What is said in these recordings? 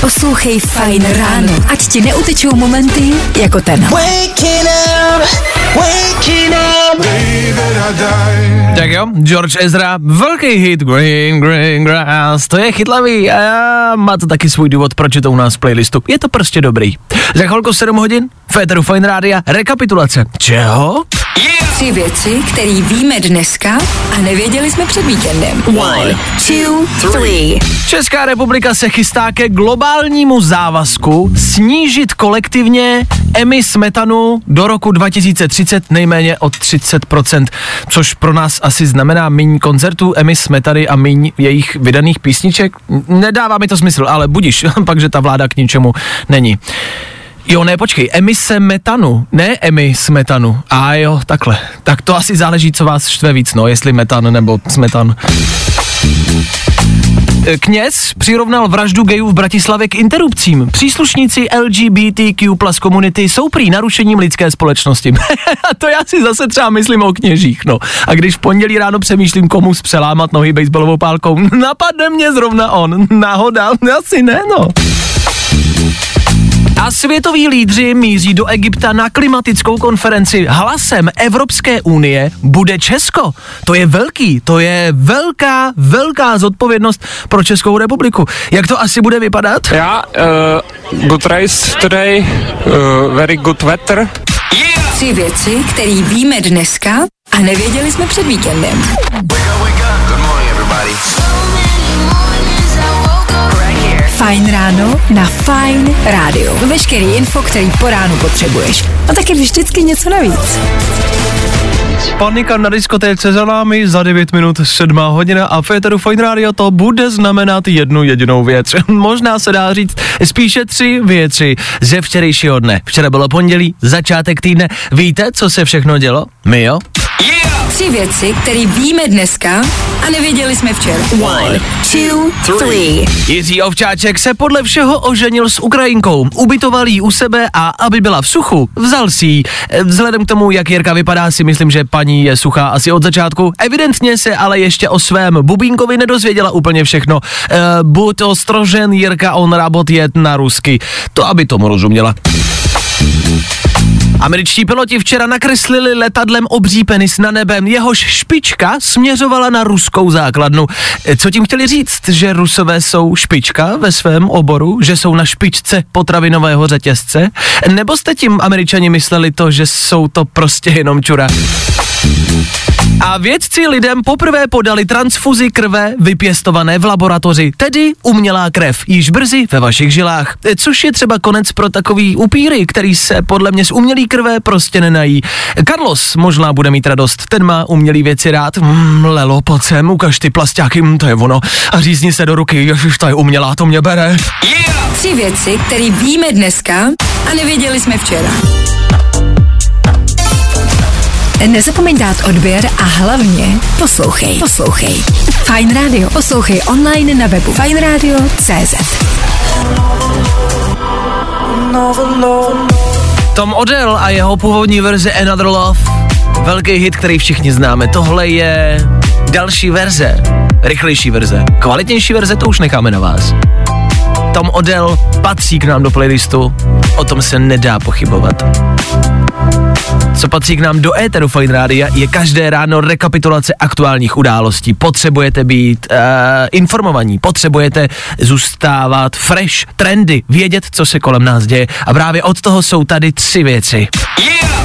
Poslouchej Fajn ráno, ať ti neutečou momenty jako ten. Tak jo, George Ezra, velký hit Green, Green Grass, to je chytlavý a má to taky svůj důvod, proč je to u nás v playlistu. Je to prostě dobrý. Za chvilku 7 hodin, Féteru Fine Rádia, rekapitulace. Čeho? Tři věci, které víme dneska a nevěděli jsme před víkendem. One, two, three. Česká republika se chystá ke globálnímu závazku snížit kolektivně emis metanu do roku 2030 nejméně o 30%, což pro nás asi znamená méně koncertů, emis metany a méně jejich vydaných písniček. Nedává mi to smysl, ale budíš, pak, že ta vláda k ničemu není. Jo, ne, počkej, emise metanu, ne emis metanu. A jo, takhle. Tak to asi záleží, co vás štve víc, no, jestli metan nebo smetan. Kněz přirovnal vraždu gejů v Bratislavě k interrupcím. Příslušníci LGBTQ plus komunity jsou prý narušením lidské společnosti. A to já si zase třeba myslím o kněžích, no. A když v pondělí ráno přemýšlím, komu zpřelámat nohy baseballovou pálkou, napadne mě zrovna on. Náhoda? Asi ne, no. A světoví lídři míří do Egypta na klimatickou konferenci. Hlasem Evropské unie bude Česko. To je velký, to je velká, velká zodpovědnost pro Českou republiku. Jak to asi bude vypadat? Yeah, uh, good race today, uh, very good weather. Tři věci, které víme dneska a nevěděli jsme před víkendem. Fajn ráno na Fajn rádiu. Veškerý info, který po ránu potřebuješ. A taky vždycky něco navíc. Panika na diskotéce za námi za 9 minut 7 hodina a Féteru Fine Radio to bude znamenat jednu jedinou věc. Možná se dá říct spíše tři věci ze včerejšího dne. Včera bylo pondělí, začátek týdne. Víte, co se všechno dělo? My jo? Tři věci, které víme dneska a nevěděli jsme včera. One, two, three. Jiří Ovčáček se podle všeho oženil s Ukrajinkou. Ubytoval jí u sebe a aby byla v suchu, vzal si ji. Vzhledem k tomu, jak Jirka vypadá, si myslím, že paní je suchá asi od začátku. Evidentně se ale ještě o svém bubínkovi nedozvěděla úplně všechno. E, buď ostrožen, Jirka, on rabot jet na rusky. To, aby tomu rozuměla. Američtí piloti včera nakreslili letadlem obří penis na nebem, jehož špička směřovala na ruskou základnu. E, Co tím chtěli říct? Že rusové jsou špička ve svém oboru? Že jsou na špičce potravinového řetězce? Nebo jste tím američani mysleli to, že jsou to prostě jenom čura? A vědci lidem poprvé podali transfuzi krve vypěstované v laboratoři, tedy umělá krev, již brzy ve vašich žilách. Což je třeba konec pro takový upíry, který se podle mě z umělý krve prostě nenají. Carlos možná bude mít radost, ten má umělý věci rád. Mm, lelo, pojď sem, ukaž ty plastáky, mm, to je ono. A řízni se do ruky, ježiš, to je umělá, to mě bere. Tři věci, které víme dneska a nevěděli jsme včera. Nezapomeň dát odběr a hlavně poslouchej. Poslouchej. Fine Radio. Poslouchej online na webu fajnradio.cz Tom Odell a jeho původní verze Another Love. Velký hit, který všichni známe. Tohle je další verze, rychlejší verze. Kvalitnější verze to už necháme na vás. Tom Odell patří k nám do playlistu, o tom se nedá pochybovat. Co patří k nám do éteru Fine Rádia, je každé ráno rekapitulace aktuálních událostí. Potřebujete být uh, informovaní, potřebujete zůstávat fresh, trendy, vědět, co se kolem nás děje. A právě od toho jsou tady tři věci.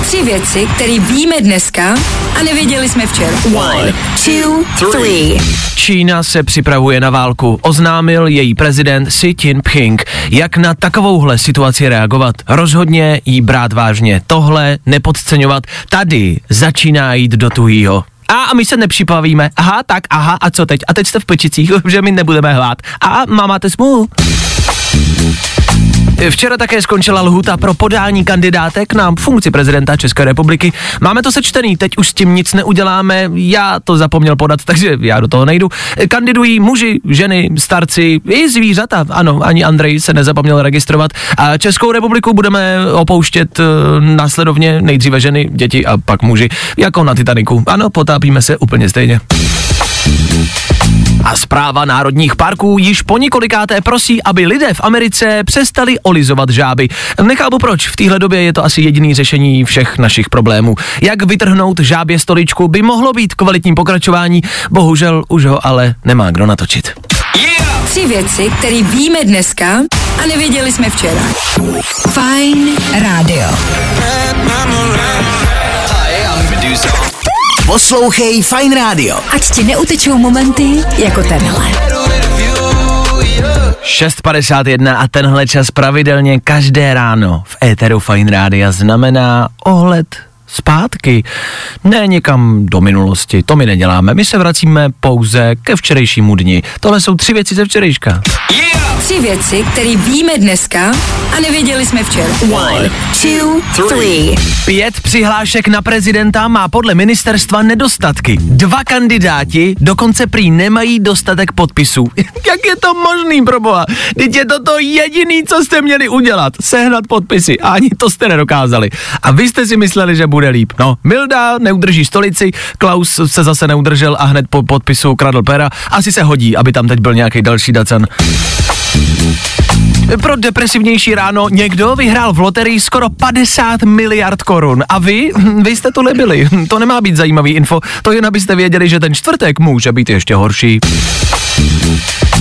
Tři věci, které víme dneska a nevěděli jsme včera. One, two, three. Čína se připravuje na válku, oznámil její prezident Xi Jinping. Jak na takovouhle situaci reagovat? Rozhodně jí brát vážně. Tohle nepodceňovat. Tady začíná jít do tuhýho. A, a my se nepřipavíme. Aha, tak, aha, a co teď? A teď jste v pečicích, že my nebudeme hlát. A má, máte smůlu. Včera také skončila lhuta pro podání kandidátek na funkci prezidenta České republiky. Máme to sečtený, teď už s tím nic neuděláme, já to zapomněl podat, takže já do toho nejdu. Kandidují muži, ženy, starci i zvířata, ano, ani Andrej se nezapomněl registrovat. A Českou republiku budeme opouštět uh, následovně nejdříve ženy, děti a pak muži, jako na Titaniku. Ano, potápíme se úplně stejně. A zpráva národních parků již po několikáté prosí, aby lidé v Americe přestali olizovat žáby. Nechápu proč, v téhle době je to asi jediný řešení všech našich problémů. Jak vytrhnout žábě stoličku by mohlo být kvalitním pokračování, bohužel už ho ale nemá kdo natočit. Tři věci, které víme dneska a nevěděli jsme včera. Fajn rádio. Poslouchej Fine Radio. Ať ti neutečou momenty jako tenhle. 6.51 a tenhle čas pravidelně každé ráno v éteru Fine Rádia znamená ohled zpátky. Ne někam do minulosti, to my neděláme. My se vracíme pouze ke včerejšímu dni. Tohle jsou tři věci ze včerejška. Tři věci, které víme dneska a nevěděli jsme včera. One, two, three. Pět přihlášek na prezidenta má podle ministerstva nedostatky. Dva kandidáti dokonce prý nemají dostatek podpisů. Jak je to možný, proboha? Teď je to to jediný, co jste měli udělat. Sehnat podpisy. A ani to jste nedokázali. A vy jste si mysleli, že bude líp. No, Milda neudrží stolici, Klaus se zase neudržel a hned po podpisu kradl pera. Asi se hodí, aby tam teď byl nějaký další dacan. Pro depresivnější ráno někdo vyhrál v loterii skoro 50 miliard korun. A vy? Vy jste tu nebyli. To nemá být zajímavý info. To jen abyste věděli, že ten čtvrtek může být ještě horší.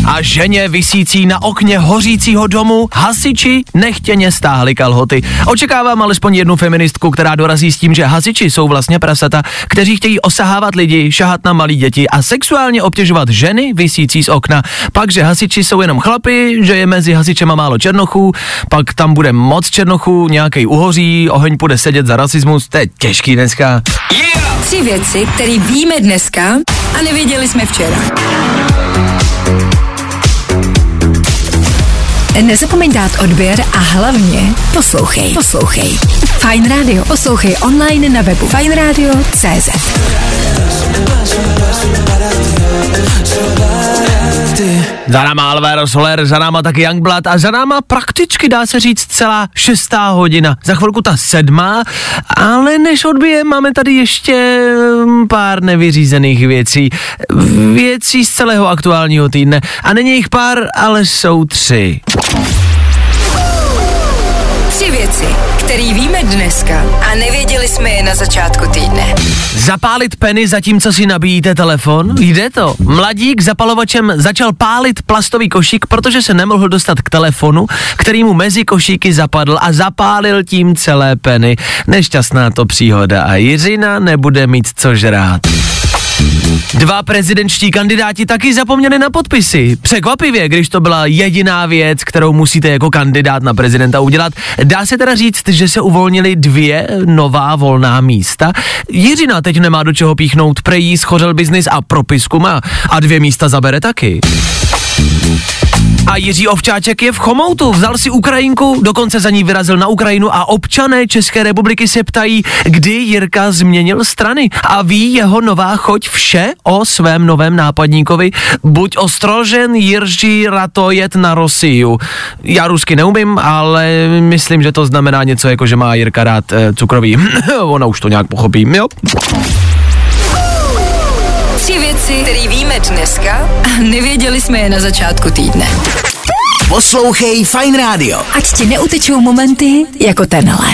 A ženě visící na okně hořícího domu hasiči nechtěně stáhli kalhoty. Očekávám alespoň jednu feministku, která dorazí s tím, že hasiči jsou vlastně prasata, kteří chtějí osahávat lidi, šahat na malí děti a sexuálně obtěžovat ženy visící z okna. Pak, že hasiči jsou jenom chlapy, že je mezi hasičema málo černochů, pak tam bude moc černochů, nějaký uhoří, oheň bude sedět za rasismus, to je těžký dneska. Tři věci, které víme dneska a nevěděli jsme včera. Nezapomeň dát odběr a hlavně poslouchej. Poslouchej. Fine Radio. Poslouchej online na webu fajnradio.cz Za náma Alvaro Soler, za náma taky Youngblood a za náma prakticky dá se říct celá šestá hodina. Za chvilku ta sedmá, ale než odbije, máme tady ještě mm, pár nevyřízených věcí. Věcí z celého aktuálního týdne. A není jich pár, ale jsou tři. Věci, které víme dneska a nevěděli jsme je na začátku týdne. Zapálit peny zatímco si nabíjíte telefon? Jde to. Mladík zapalovačem začal pálit plastový košík, protože se nemohl dostat k telefonu, který mu mezi košíky zapadl a zapálil tím celé peny. Nešťastná to příhoda a Jiřina nebude mít co žrát. Dva prezidentští kandidáti taky zapomněli na podpisy. Překvapivě, když to byla jediná věc, kterou musíte jako kandidát na prezidenta udělat. Dá se teda říct, že se uvolnili dvě nová volná místa. Jiřina teď nemá do čeho píchnout, prejí schořel biznis a propisku má a dvě místa zabere taky. A Jiří Ovčáček je v Chomoutu, vzal si Ukrajinku, dokonce za ní vyrazil na Ukrajinu a občané České republiky se ptají, kdy Jirka změnil strany a ví jeho nová choť vše o svém novém nápadníkovi. Buď ostrožen, Jiří Rato jet na Rosiu. Já rusky neumím, ale myslím, že to znamená něco jako, že má Jirka rád eh, cukrový. Ona už to nějak pochopí, jo? Věci, které víme dneska a nevěděli jsme je na začátku týdne. Poslouchej Fine Radio. Ať ti neutečou momenty jako tenhle.